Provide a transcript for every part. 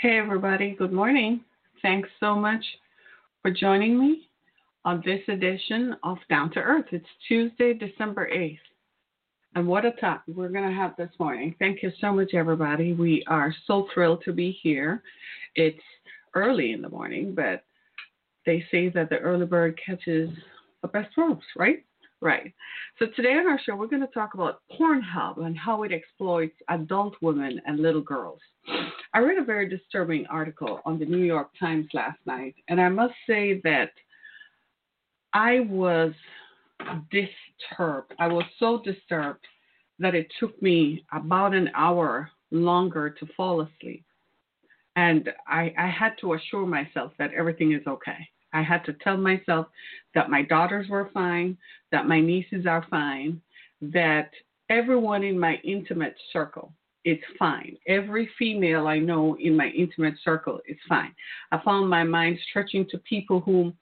Hey, everybody. Good morning. Thanks so much for joining me on this edition of Down to Earth. It's Tuesday, December 8th. And what a time we're going to have this morning. Thank you so much, everybody. We are so thrilled to be here. It's early in the morning, but they say that the early bird catches the best worms, right? Right. So today on our show, we're going to talk about Pornhub and how it exploits adult women and little girls. I read a very disturbing article on the New York Times last night, and I must say that I was disturbed. I was so disturbed that it took me about an hour longer to fall asleep. And I, I had to assure myself that everything is okay. I had to tell myself that my daughters were fine, that my nieces are fine, that everyone in my intimate circle is fine. Every female I know in my intimate circle is fine. I found my mind stretching to people whom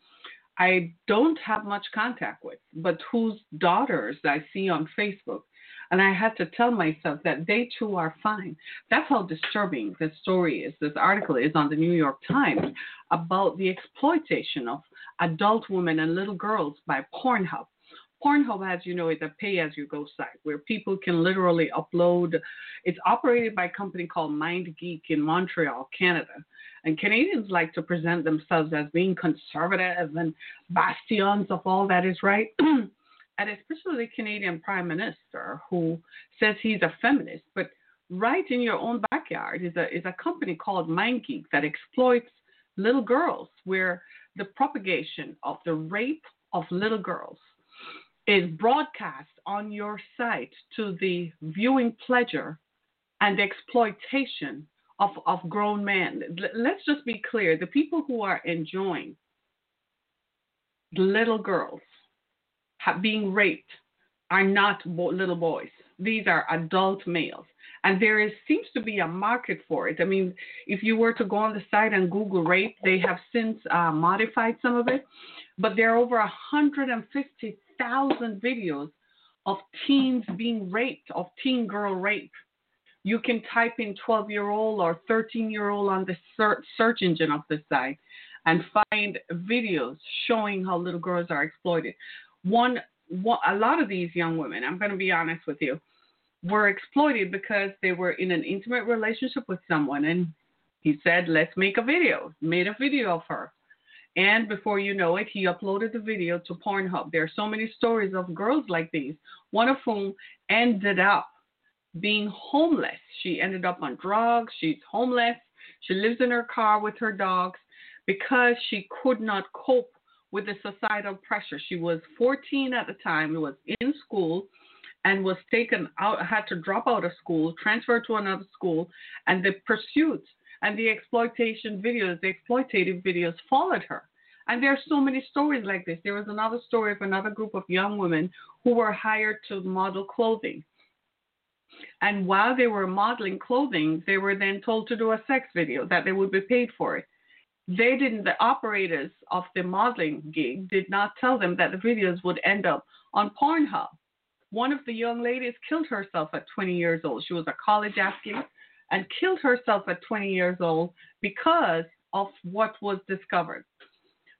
I don't have much contact with, but whose daughters I see on Facebook. And I had to tell myself that they too are fine. That's how disturbing this story is. This article is on the New York Times about the exploitation of adult women and little girls by Pornhub. Pornhub, as you know, is a pay as you go site where people can literally upload. It's operated by a company called MindGeek in Montreal, Canada. And Canadians like to present themselves as being conservative and bastions of all that is right. and especially the Canadian Prime Minister who says he's a feminist. But right in your own backyard is a, is a company called MindGeek that exploits little girls, where the propagation of the rape of little girls is broadcast on your site to the viewing pleasure and exploitation of, of grown men. Let's just be clear the people who are enjoying little girls being raped are not little boys, these are adult males. And there is seems to be a market for it. I mean, if you were to go on the site and Google rape, they have since uh, modified some of it, but there are over 150,000 videos of teens being raped, of teen girl rape you can type in 12 year old or 13 year old on the search, search engine of the site and find videos showing how little girls are exploited. One, one a lot of these young women, I'm going to be honest with you, were exploited because they were in an intimate relationship with someone and he said, let's make a video, made a video of her. And before you know it, he uploaded the video to Pornhub. There are so many stories of girls like these, one of whom ended up being homeless. She ended up on drugs. She's homeless. She lives in her car with her dogs because she could not cope with the societal pressure. She was 14 at the time, was in school, and was taken out, had to drop out of school, transfer to another school, and the pursuit and the exploitation videos, the exploitative videos followed her. And there are so many stories like this. There was another story of another group of young women who were hired to model clothing. And while they were modeling clothing, they were then told to do a sex video that they would be paid for it. They didn't, the operators of the modeling gig did not tell them that the videos would end up on Pornhub. One of the young ladies killed herself at 20 years old. She was a college athlete and killed herself at 20 years old because of what was discovered.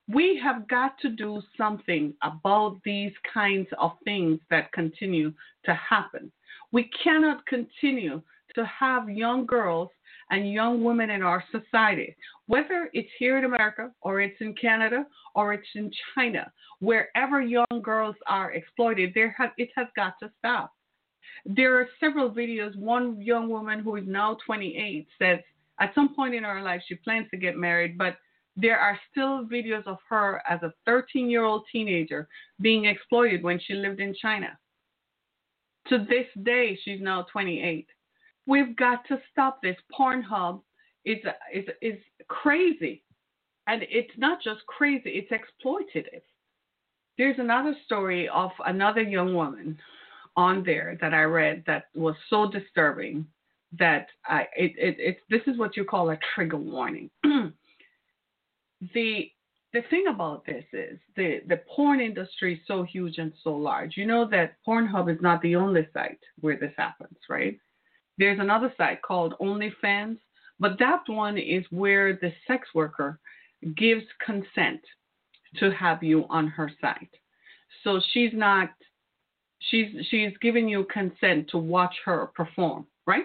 We have got to do something about these kinds of things that continue to happen. We cannot continue to have young girls and young women in our society, whether it's here in America or it's in Canada or it's in China, wherever young girls are exploited, there it has got to stop. There are several videos. One young woman who is now 28 says at some point in her life she plans to get married, but there are still videos of her as a 13 year old teenager being exploited when she lived in China. To this day, she's now 28. We've got to stop this. Pornhub is, is, is crazy. And it's not just crazy, it's exploitative. There's another story of another young woman on there that I read that was so disturbing that I, it, it, it, this is what you call a trigger warning. the the thing about this is the the porn industry is so huge and so large. You know that Pornhub is not the only site where this happens, right? There's another site called OnlyFans, but that one is where the sex worker gives consent to have you on her site. So she's not she's she's giving you consent to watch her perform, right?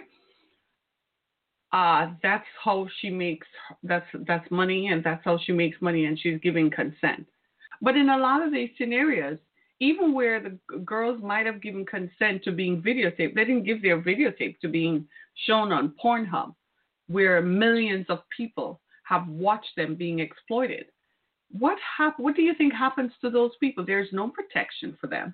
Uh, that's how she makes that's that's money and that's how she makes money and she's giving consent. But in a lot of these scenarios, even where the girls might have given consent to being videotaped, they didn't give their videotape to being shown on Pornhub, where millions of people have watched them being exploited. What hap- What do you think happens to those people? There's no protection for them.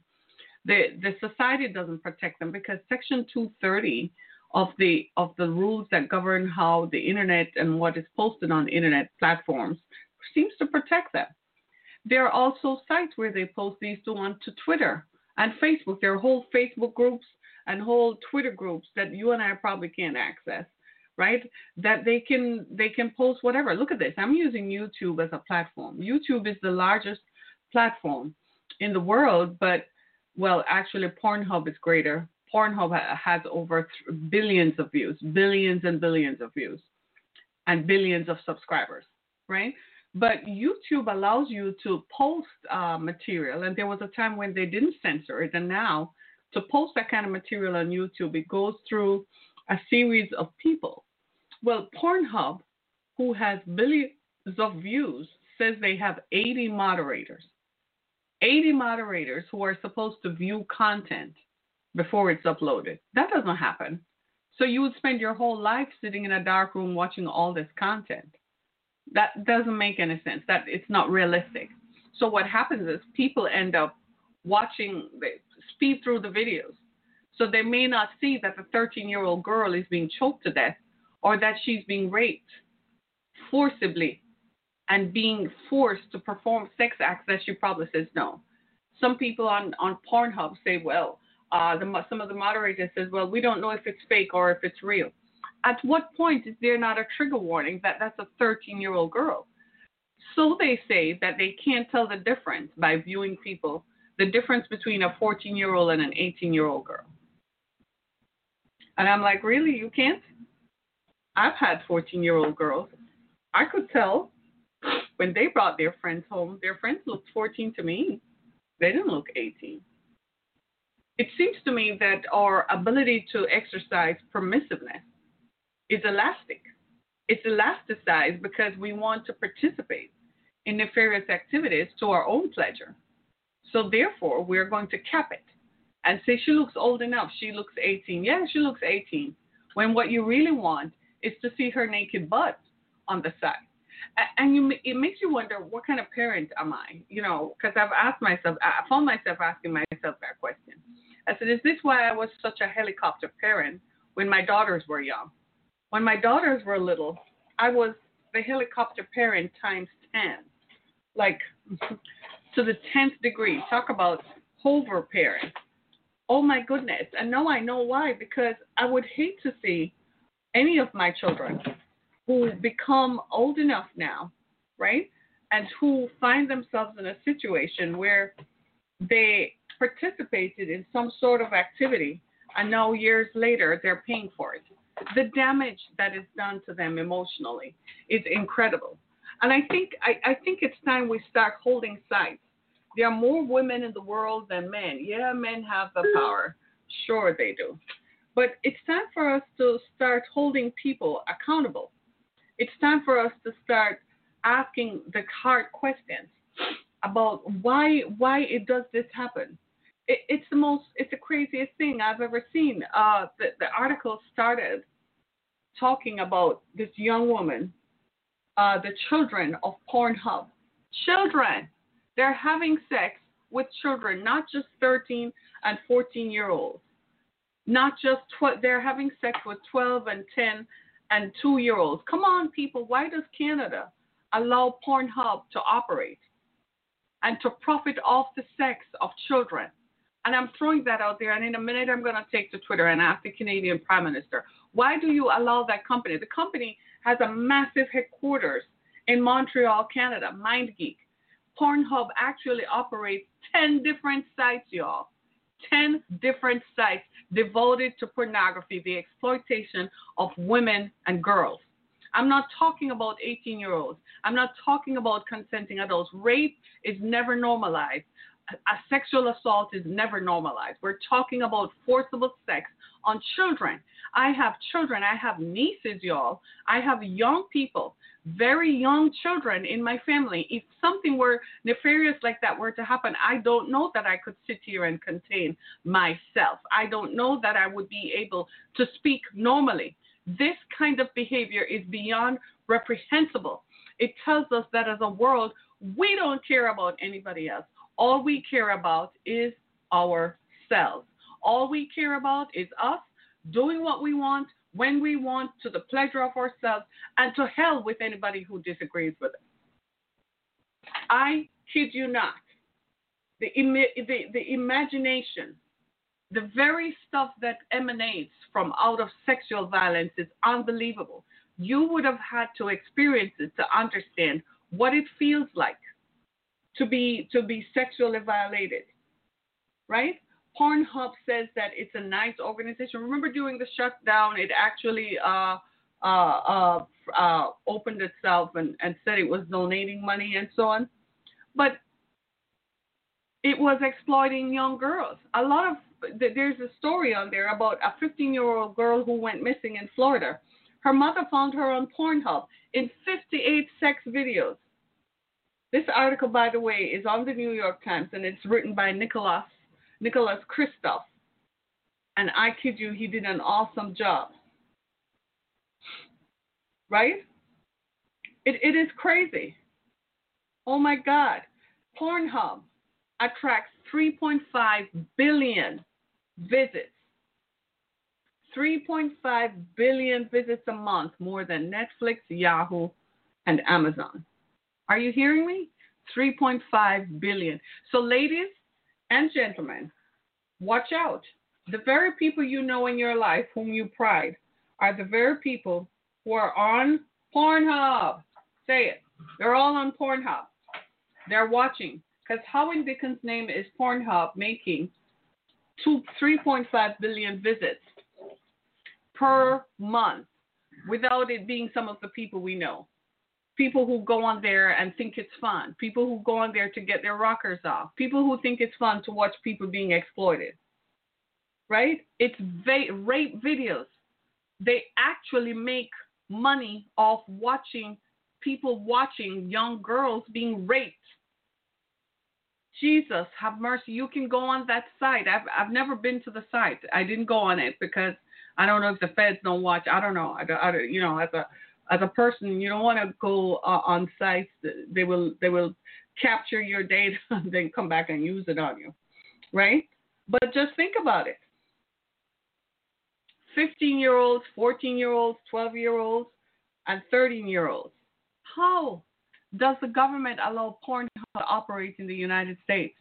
The the society doesn't protect them because Section 230 of the of the rules that govern how the internet and what is posted on internet platforms seems to protect them. There are also sites where they post these to onto Twitter and Facebook. There are whole Facebook groups and whole Twitter groups that you and I probably can't access right? That they can they can post whatever. Look at this. I'm using YouTube as a platform. YouTube is the largest platform in the world, but well, actually, Pornhub is greater. Pornhub has over billions of views, billions and billions of views, and billions of subscribers, right? But YouTube allows you to post uh, material, and there was a time when they didn't censor it, and now to post that kind of material on YouTube, it goes through a series of people. Well, Pornhub, who has billions of views, says they have 80 moderators. 80 moderators who are supposed to view content before it's uploaded. That doesn't happen. So you would spend your whole life sitting in a dark room watching all this content. That doesn't make any sense. That it's not realistic. So what happens is people end up watching, they speed through the videos so they may not see that the 13 year old girl is being choked to death or that she's being raped forcibly and being forced to perform sex acts that she probably says no. Some people on, on Pornhub say, well, uh, the, some of the moderators says, well, we don't know if it's fake or if it's real. At what point is there not a trigger warning that that's a 13 year old girl? So they say that they can't tell the difference by viewing people, the difference between a 14 year old and an 18 year old girl. And I'm like, really? You can't? I've had 14 year old girls. I could tell when they brought their friends home, their friends looked 14 to me. They didn't look 18. It seems to me that our ability to exercise permissiveness is elastic. It's elasticized because we want to participate in nefarious activities to our own pleasure. So therefore, we're going to cap it and say she looks old enough. She looks 18. Yeah, she looks 18. When what you really want is to see her naked butt on the side. And you, it makes you wonder what kind of parent am I? You know, because I've asked myself, I found myself asking myself that question. I said, is this why I was such a helicopter parent when my daughters were young? When my daughters were little, I was the helicopter parent times 10, like to the 10th degree. Talk about hover parent oh my goodness. And now I know why, because I would hate to see any of my children who become old enough now, right? And who find themselves in a situation where they participated in some sort of activity and now years later they're paying for it. The damage that is done to them emotionally is incredible. And I think I, I think it's time we start holding sight there are more women in the world than men. Yeah, men have the power. Sure, they do. But it's time for us to start holding people accountable. It's time for us to start asking the hard questions about why why it does this happen. it, it's the most, it's the craziest thing I've ever seen. Uh, the, the article started talking about this young woman, uh, the children of Pornhub. Children, they're having sex with children, not just 13 and 14 year olds. Not just tw- they're having sex with 12 and 10 and 2 year olds. Come on, people, why does Canada allow Pornhub to operate and to profit off the sex of children? And I'm throwing that out there. And in a minute, I'm going to take to Twitter and ask the Canadian Prime Minister, why do you allow that company? The company has a massive headquarters in Montreal, Canada, MindGeek. Pornhub actually operates 10 different sites, y'all. 10 different sites devoted to pornography, the exploitation of women and girls. I'm not talking about 18 year olds. I'm not talking about consenting adults. Rape is never normalized. A sexual assault is never normalized. We're talking about forcible sex on children. I have children. I have nieces, y'all. I have young people very young children in my family. If something were nefarious like that were to happen, I don't know that I could sit here and contain myself. I don't know that I would be able to speak normally. This kind of behavior is beyond reprehensible. It tells us that as a world, we don't care about anybody else. All we care about is ourselves. All we care about is us doing what we want, when we want, to the pleasure of ourselves, and to hell with anybody who disagrees with us. I kid you not. The, the, the imagination, the very stuff that emanates from out of sexual violence is unbelievable. You would have had to experience it to understand what it feels like to be to be sexually violated. Right? Pornhub says that it's a nice organization. Remember during the shutdown, it actually uh, uh, uh, uh, opened itself and, and said it was donating money and so on. But it was exploiting young girls. A lot of there's a story on there about a 15 year old girl who went missing in Florida. Her mother found her on Pornhub in 58 sex videos. This article, by the way, is on the New York Times and it's written by Nicholas Nicholas Kristof. And I kid you, he did an awesome job. Right? It, it is crazy. Oh my God. Pornhub attracts 3.5 billion visits. 3.5 billion visits a month, more than Netflix, Yahoo, and Amazon. Are you hearing me? 3.5 billion. So, ladies, and gentlemen, watch out. The very people you know in your life whom you pride are the very people who are on Pornhub. Say it. They're all on Pornhub. They're watching. Because how in Dickens' name is Pornhub making two, 3.5 billion visits per month without it being some of the people we know? People who go on there and think it's fun, people who go on there to get their rockers off, people who think it's fun to watch people being exploited. Right? It's va- rape videos. They actually make money off watching people watching young girls being raped. Jesus, have mercy. You can go on that site. I've I've never been to the site. I didn't go on it because I don't know if the feds don't watch. I don't know. I, I you know as a as a person, you don't want to go uh, on sites. They will they will capture your data and then come back and use it on you, right? But just think about it. 15 year olds, 14 year olds, 12 year olds, and 13 year olds. How does the government allow porn to operate in the United States?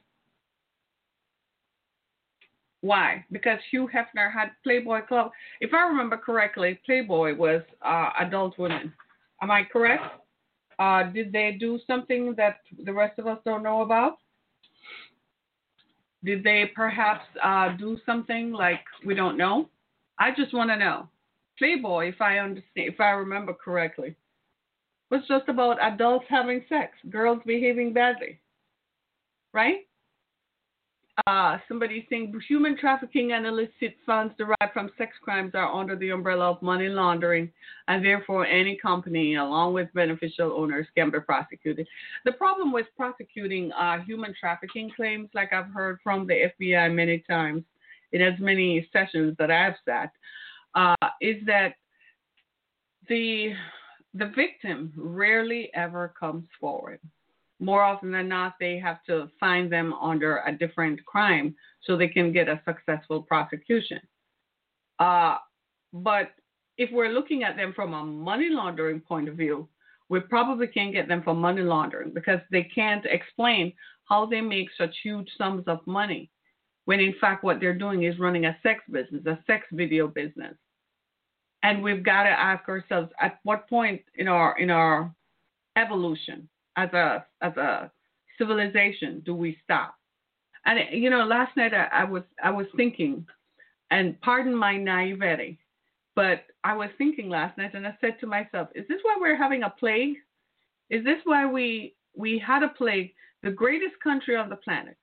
Why? Because Hugh Hefner had Playboy Club. If I remember correctly, Playboy was uh, adult women. Am I correct? Uh, did they do something that the rest of us don't know about? Did they perhaps uh, do something like we don't know? I just want to know. Playboy, if I understand, if I remember correctly, was just about adults having sex, girls behaving badly, right? Uh, somebody saying human trafficking and illicit funds derived from sex crimes are under the umbrella of money laundering, and therefore any company, along with beneficial owners, can be prosecuted. The problem with prosecuting uh, human trafficking claims, like I've heard from the FBI many times in as many sessions that I've sat, uh, is that the the victim rarely ever comes forward more often than not, they have to find them under a different crime so they can get a successful prosecution. Uh, but if we're looking at them from a money laundering point of view, we probably can't get them for money laundering because they can't explain how they make such huge sums of money when in fact what they're doing is running a sex business, a sex video business. And we've got to ask ourselves at what point in our in our evolution as a as a civilization do we stop? And you know, last night I, I was I was thinking, and pardon my naivety, but I was thinking last night, and I said to myself, "Is this why we're having a plague? Is this why we we had a plague? The greatest country on the planet,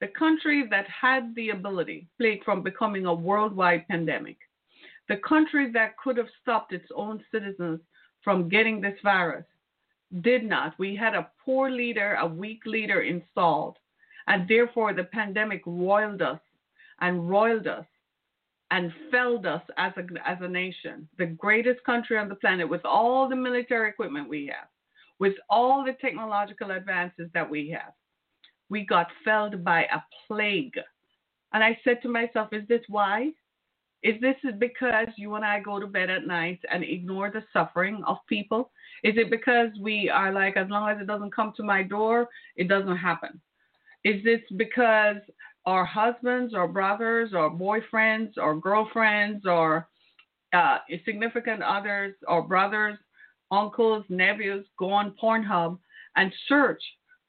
the country that had the ability, plague from becoming a worldwide pandemic, the country that could have stopped its own citizens from getting this virus, did not. We had a poor leader, a weak leader installed, and therefore the pandemic roiled us and roiled us and felled us as a, as a nation, the greatest country on the planet with all the military equipment we have, with all the technological advances that we have. We got felled by a plague. And I said to myself, is this why? Is this because you and I go to bed at night and ignore the suffering of people? Is it because we are like, as long as it doesn't come to my door, it doesn't happen? Is this because our husbands or brothers or boyfriends or girlfriends or uh, significant others or brothers, uncles, nephews go on Pornhub and search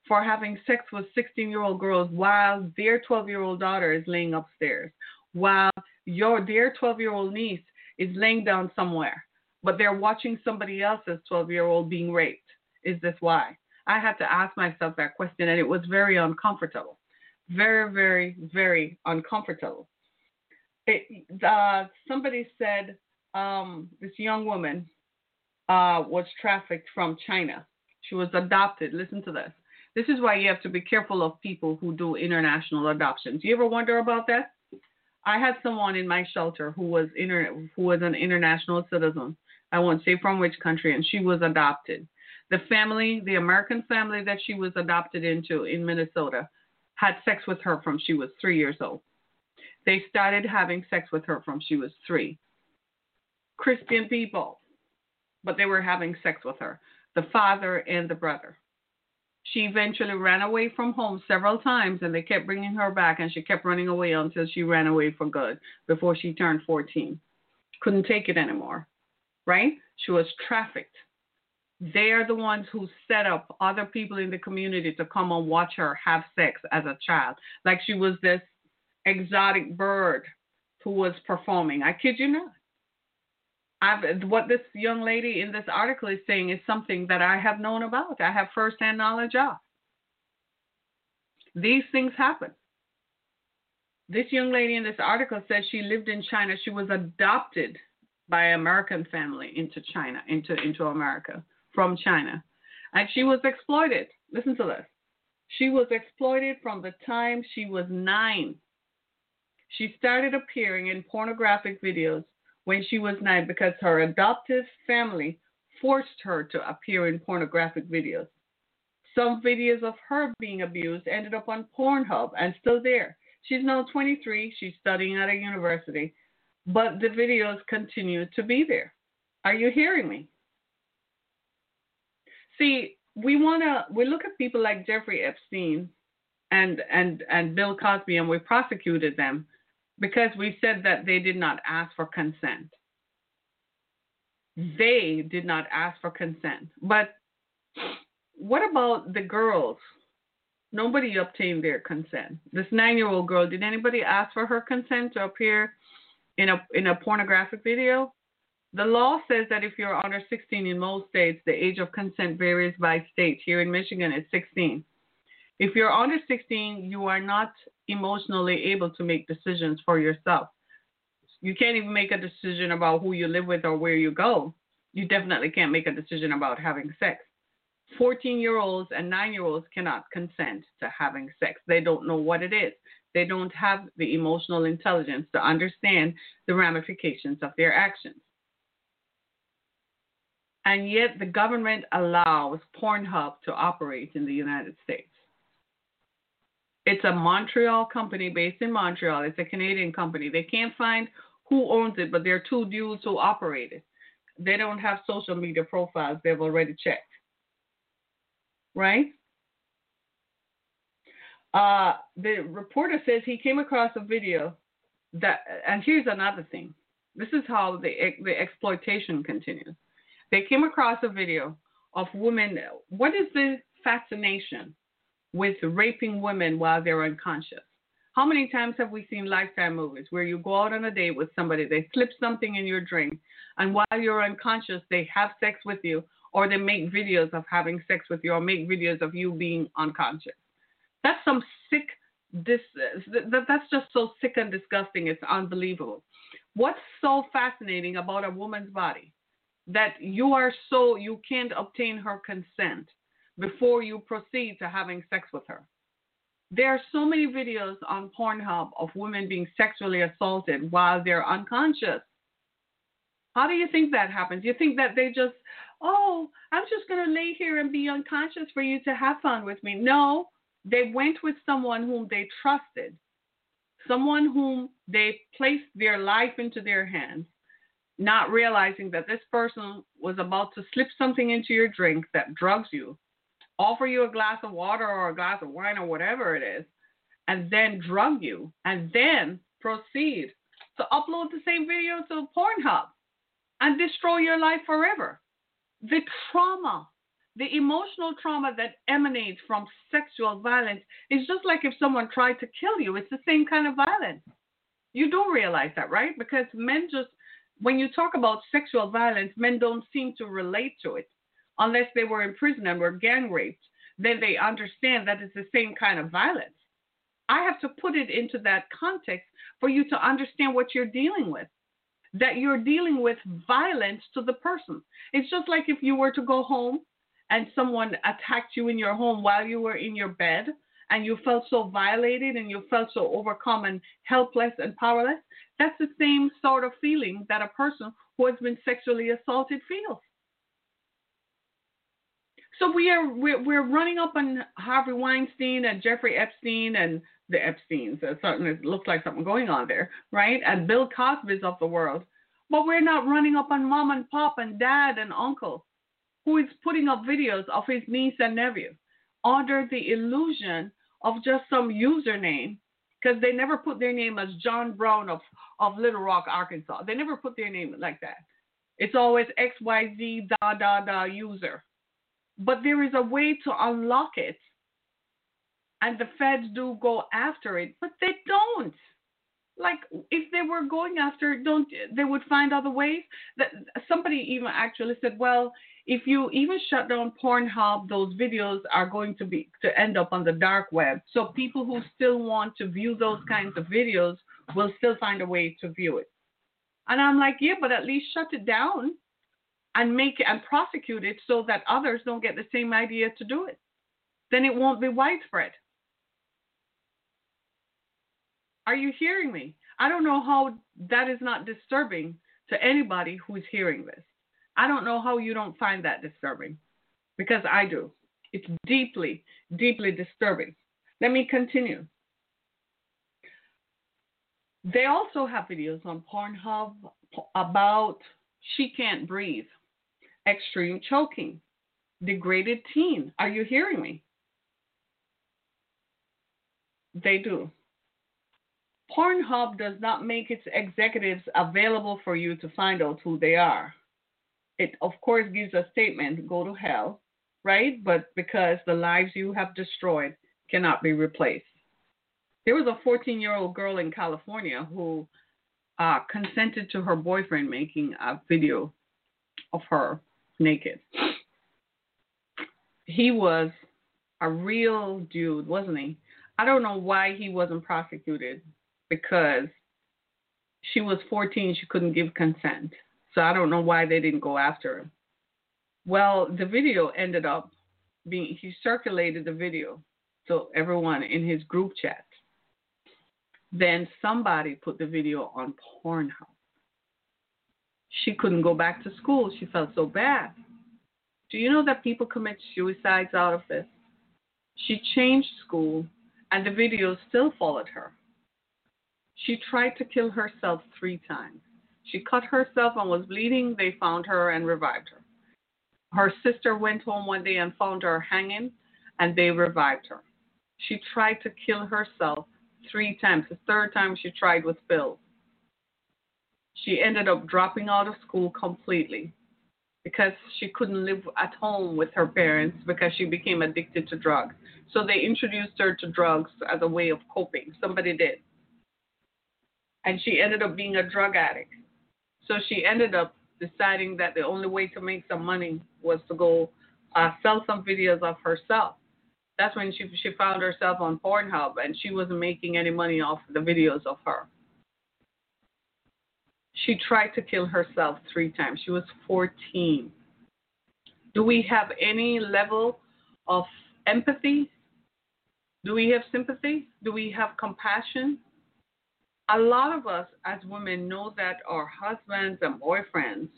for having sex with 16 year old girls while their 12 year old daughter is laying upstairs, while your their 12 year old niece is laying down somewhere, but they're watching somebody else's 12 year old being raped. Is this why? I had to ask myself that question, and it was very uncomfortable. Very, very, very uncomfortable. It, uh, somebody said um, this young woman uh, was trafficked from China. She was adopted. Listen to this. This is why you have to be careful of people who do international adoptions. You ever wonder about that? I had someone in my shelter who was inter- who was an international citizen. I won't say from which country, and she was adopted. The family, the American family that she was adopted into in Minnesota, had sex with her from she was three years old. They started having sex with her from she was three. Christian people, but they were having sex with her, the father and the brother. She eventually ran away from home several times and they kept bringing her back and she kept running away until she ran away for good before she turned 14. Couldn't take it anymore, right? She was trafficked. They are the ones who set up other people in the community to come and watch her have sex as a child. Like she was this exotic bird who was performing. I kid you not. I've, what this young lady in this article is saying is something that I have known about. I have firsthand knowledge of. These things happen. This young lady in this article says she lived in China. She was adopted by an American family into China, into, into America from China. And she was exploited. Listen to this. She was exploited from the time she was nine. She started appearing in pornographic videos when she was nine because her adoptive family forced her to appear in pornographic videos. Some videos of her being abused ended up on Pornhub and still there. She's now 23, she's studying at a university, but the videos continue to be there. Are you hearing me? See, we want to we look at people like Jeffrey Epstein and and and Bill Cosby and we prosecuted them because we said that they did not ask for consent. They did not ask for consent. But what about the girls? Nobody obtained their consent. This nine year old girl, did anybody ask for her consent to appear in a in a pornographic video? The law says that if you're under 16 in most states, the age of consent varies by state. Here in Michigan, it's 16. If you're under 16, you are not emotionally able to make decisions for yourself. You can't even make a decision about who you live with or where you go. You definitely can't make a decision about having sex. 14 year olds and 9 year olds cannot consent to having sex. They don't know what it is. They don't have the emotional intelligence to understand the ramifications of their actions. And yet, the government allows Pornhub to operate in the United States. It's a Montreal company based in Montreal. It's a Canadian company. They can't find who owns it, but there are two dudes who operate it. They don't have social media profiles. They've already checked. Right? Uh, the reporter says he came across a video that, and here's another thing. This is how the the exploitation continues. They came across a video of women. What is the fascination with raping women while they're unconscious? How many times have we seen Lifetime movies where you go out on a date with somebody, they slip something in your drink, and while you're unconscious, they have sex with you, or they make videos of having sex with you, or make videos of you being unconscious? That's some sick. This that's just so sick and disgusting. It's unbelievable. What's so fascinating about a woman's body that you are so you can't obtain her consent before you proceed to having sex with her? There are so many videos on Pornhub of women being sexually assaulted while they're unconscious. How do you think that happens? You think that they just, oh, I'm just going to lay here and be unconscious for you to have fun with me? No, they went with someone whom they trusted, someone whom they placed their life into their hands, not realizing that this person was about to slip something into your drink that drugs you, offer you a glass of water or a glass of wine or whatever it is, and then drug you, and then proceed to upload the same video to Pornhub and destroy your life forever. The trauma the emotional trauma that emanates from sexual violence is just like if someone tried to kill you. It's the same kind of violence. You do realize that, right? Because men just, when you talk about sexual violence, men don't seem to relate to it unless they were in prison and were gang raped. Then they understand that it's the same kind of violence. I have to put it into that context for you to understand what you're dealing with. That you're dealing with violence to the person. It's just like if you were to go home and someone attacked you in your home while you were in your bed and you felt so violated and you felt so overcome and helpless and powerless, that's the same sort of feeling that a person who has been sexually assaulted feels. So we are we're, we're running up on Harvey Weinstein and Jeffrey Epstein and the Epsteins. Something it looks like something going on there, right? And Bill Cosby's of the world. But we're not running up on mom and pop and dad and uncle who is putting up videos of his niece and nephew under the illusion of just some username because they never put their name as John Brown of, of Little Rock, Arkansas. They never put their name like that. It's always XYZ da da da user. But there is a way to unlock it. And the feds do go after it, but they don't. Like if they were going after, don't they would find other ways? That somebody even actually said, well, if you even shut down Pornhub, those videos are going to be to end up on the dark web. So people who still want to view those kinds of videos will still find a way to view it. And I'm like, yeah, but at least shut it down and make it and prosecute it so that others don't get the same idea to do it. Then it won't be widespread. Are you hearing me? I don't know how that is not disturbing to anybody who's hearing this. I don't know how you don't find that disturbing because I do. It's deeply, deeply disturbing. Let me continue. They also have videos on Pornhub about she can't breathe, extreme choking, degraded teen. Are you hearing me? They do. Pornhub does not make its executives available for you to find out who they are it of course gives a statement, go to hell, right? But because the lives you have destroyed cannot be replaced. There was a 14 year old girl in California who uh, consented to her boyfriend making a video of her naked. He was a real dude, wasn't he? I don't know why he wasn't prosecuted because she was 14, she couldn't give consent. So I don't know why they didn't go after him. Well, the video ended up being, he circulated the video to everyone in his group chat. Then somebody put the video on Pornhub. She couldn't go back to school. She felt so bad. Do you know that people commit suicides out of this? She changed school, and the videos still followed her. She tried to kill herself three times. She cut herself and was bleeding. They found her and revived her. Her sister went home one day and found her hanging, and they revived her. She tried to kill herself three times. The third time she tried with pills. She ended up dropping out of school completely because she couldn't live at home with her parents because she became addicted to drugs. So they introduced her to drugs as a way of coping. Somebody did. And she ended up being a drug addict. So she ended up deciding that the only way to make some money was to go uh, sell some videos of herself. That's when she she found herself on Pornhub and she wasn't making any money off the videos of her. She tried to kill herself three times. She was 14. Do we have any level of empathy? Do we have sympathy? Do we have compassion? A lot of us as women know that our husbands and boyfriends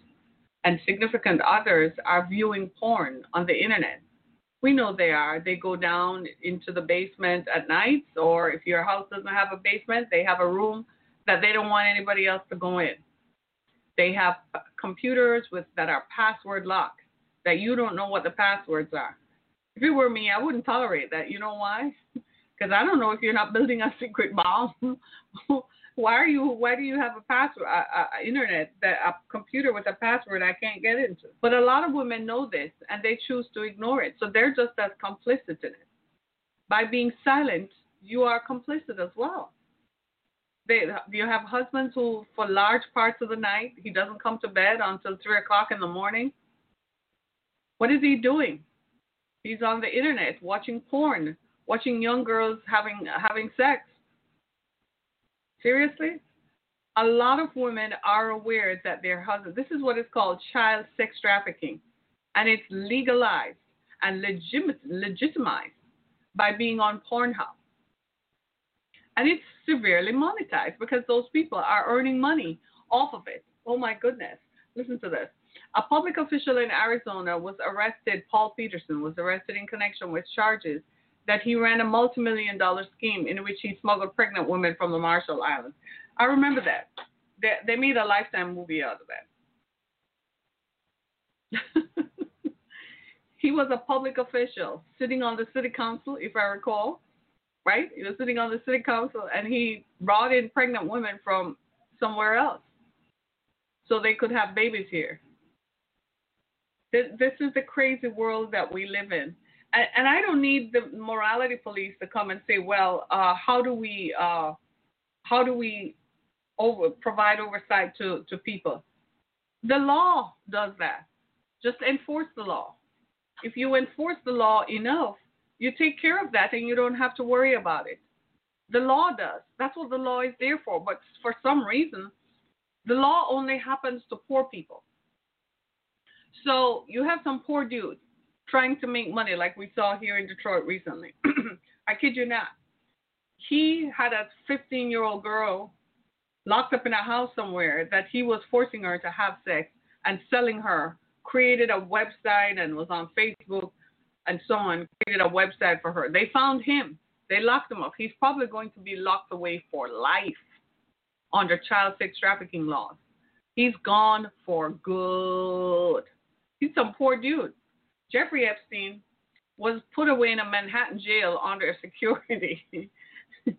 and significant others are viewing porn on the internet. We know they are. They go down into the basement at night, or if your house doesn't have a basement, they have a room that they don't want anybody else to go in. They have computers with that are password locked that you don't know what the passwords are. If it were me, I wouldn't tolerate that. You know why? Because I don't know if you're not building a secret bomb. why are you? Why do you have a password, a, a, internet, that a computer with a password I can't get into? But a lot of women know this and they choose to ignore it. So they're just as complicit in it. By being silent, you are complicit as well. They, you have husbands who, for large parts of the night, he doesn't come to bed until three o'clock in the morning. What is he doing? He's on the internet watching porn, watching young girls having having sex. Seriously? A lot of women are aware that their husband, this is what is called child sex trafficking, and it's legalized and legit, legitimized by being on Pornhub. And it's severely monetized because those people are earning money off of it. Oh my goodness. Listen to this. A public official in Arizona was arrested, Paul Petersen was arrested in connection with charges that he ran a multi-million dollar scheme in which he smuggled pregnant women from the Marshall Islands. I remember that. They, they made a lifetime movie out of that. he was a public official sitting on the city council, if I recall, right? He was sitting on the city council and he brought in pregnant women from somewhere else so they could have babies here. This, this is the crazy world that we live in. And, and I don't need the morality police to come and say, well, uh, how do we, uh, how do we over, provide oversight to, to people? The law does that. Just enforce the law. If you enforce the law enough, you take care of that and you don't have to worry about it. The law does. That's what the law is there for. But for some reason, the law only happens to poor people. So you have some poor dude trying to make money, like we saw here in Detroit recently. I kid you not. He had a 15 year old girl locked up in a house somewhere that he was forcing her to have sex and selling her, created a website and was on Facebook and so on, created a website for her. They found him. They locked him up. He's probably going to be locked away for life under child sex trafficking laws. He's gone for good. He's some poor dude. Jeffrey Epstein was put away in a Manhattan jail under security.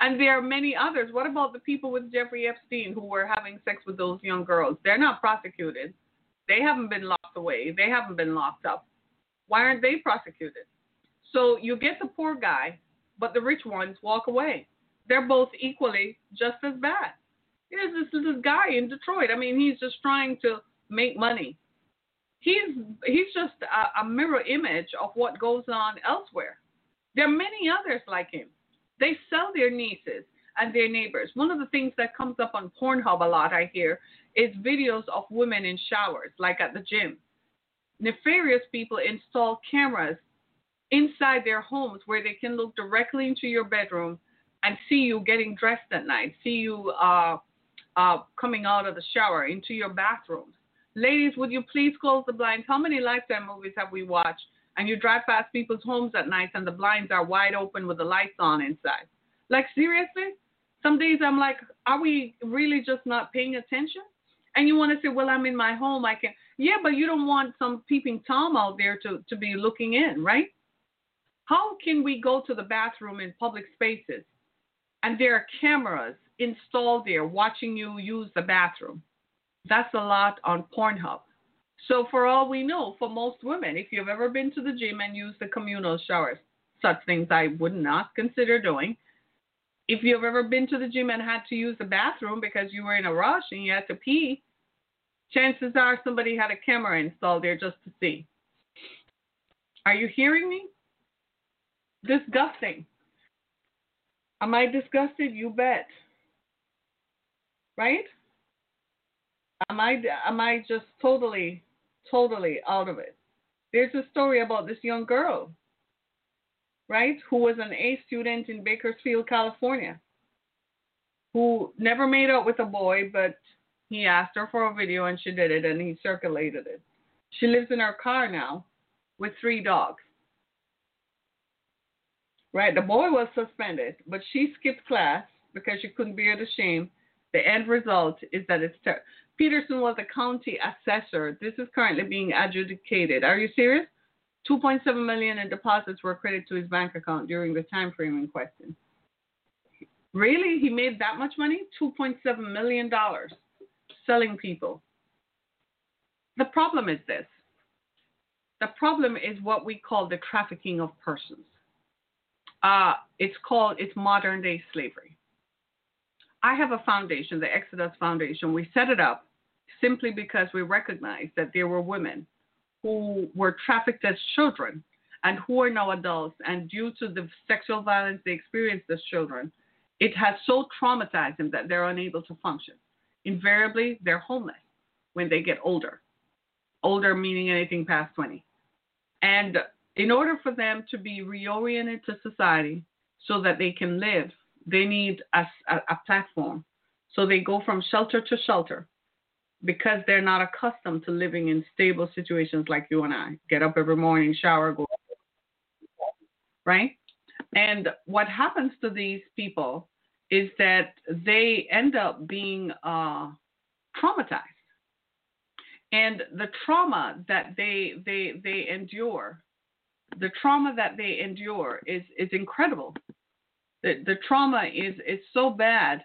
and there are many others. What about the people with Jeffrey Epstein who were having sex with those young girls? They're not prosecuted. They haven't been locked away. They haven't been locked up. Why aren't they prosecuted? So you get the poor guy, but the rich ones walk away. They're both equally just as bad. There's this little guy in Detroit. I mean, he's just trying to make money. He's he's just a, a mirror image of what goes on elsewhere. There are many others like him. They sell their nieces and their neighbors. One of the things that comes up on Pornhub a lot, I hear, is videos of women in showers, like at the gym. Nefarious people install cameras inside their homes where they can look directly into your bedroom and see you getting dressed at night, see you uh, uh, coming out of the shower into your bathrooms. Ladies, would you please close the blinds? How many Lifetime movies have we watched? And you drive past people's homes at night and the blinds are wide open with the lights on inside. Like, seriously? Some days I'm like, are we really just not paying attention? And you want to say, well, I'm in my home. I can. Yeah, but you don't want some peeping Tom out there to, to be looking in, right? How can we go to the bathroom in public spaces and there are cameras installed there watching you use the bathroom? That's a lot on Pornhub. So, for all we know, for most women, if you've ever been to the gym and used the communal showers, such things I would not consider doing. If you've ever been to the gym and had to use the bathroom because you were in a rush and you had to pee, chances are somebody had a camera installed there just to see. Are you hearing me? Disgusting. Am I disgusted? You bet. Right? Am I am I just totally totally out of it? There's a story about this young girl, right, who was an A student in Bakersfield, California, who never made out with a boy, but he asked her for a video and she did it and he circulated it. She lives in her car now with three dogs. Right? The boy was suspended, but she skipped class because she couldn't bear the shame. The end result is that it's ter- Petersen was a county assessor. This is currently being adjudicated. Are you serious? 2.7 million in deposits were credited to his bank account during the time frame in question. Really? He made that much money? 2.7 million dollars selling people. The problem is this. The problem is what we call the trafficking of persons. Uh, it's called it's modern day slavery. I have a foundation, the Exodus Foundation. We set it up simply because we recognized that there were women who were trafficked as children and who are now adults, and due to the sexual violence they experienced as children, it has so traumatized them that they're unable to function. Invariably, they're homeless when they get older. Older meaning anything past 20. And in order for them to be reoriented to society so that they can live, they need a, a, a platform. So they go from shelter to shelter because they're not accustomed to living in stable situations like you and I. Get up every morning, shower, go, right? And what happens to these people is that they end up being uh, traumatized. And the trauma that they they they endure, the trauma that they endure is is incredible. The the trauma is is so bad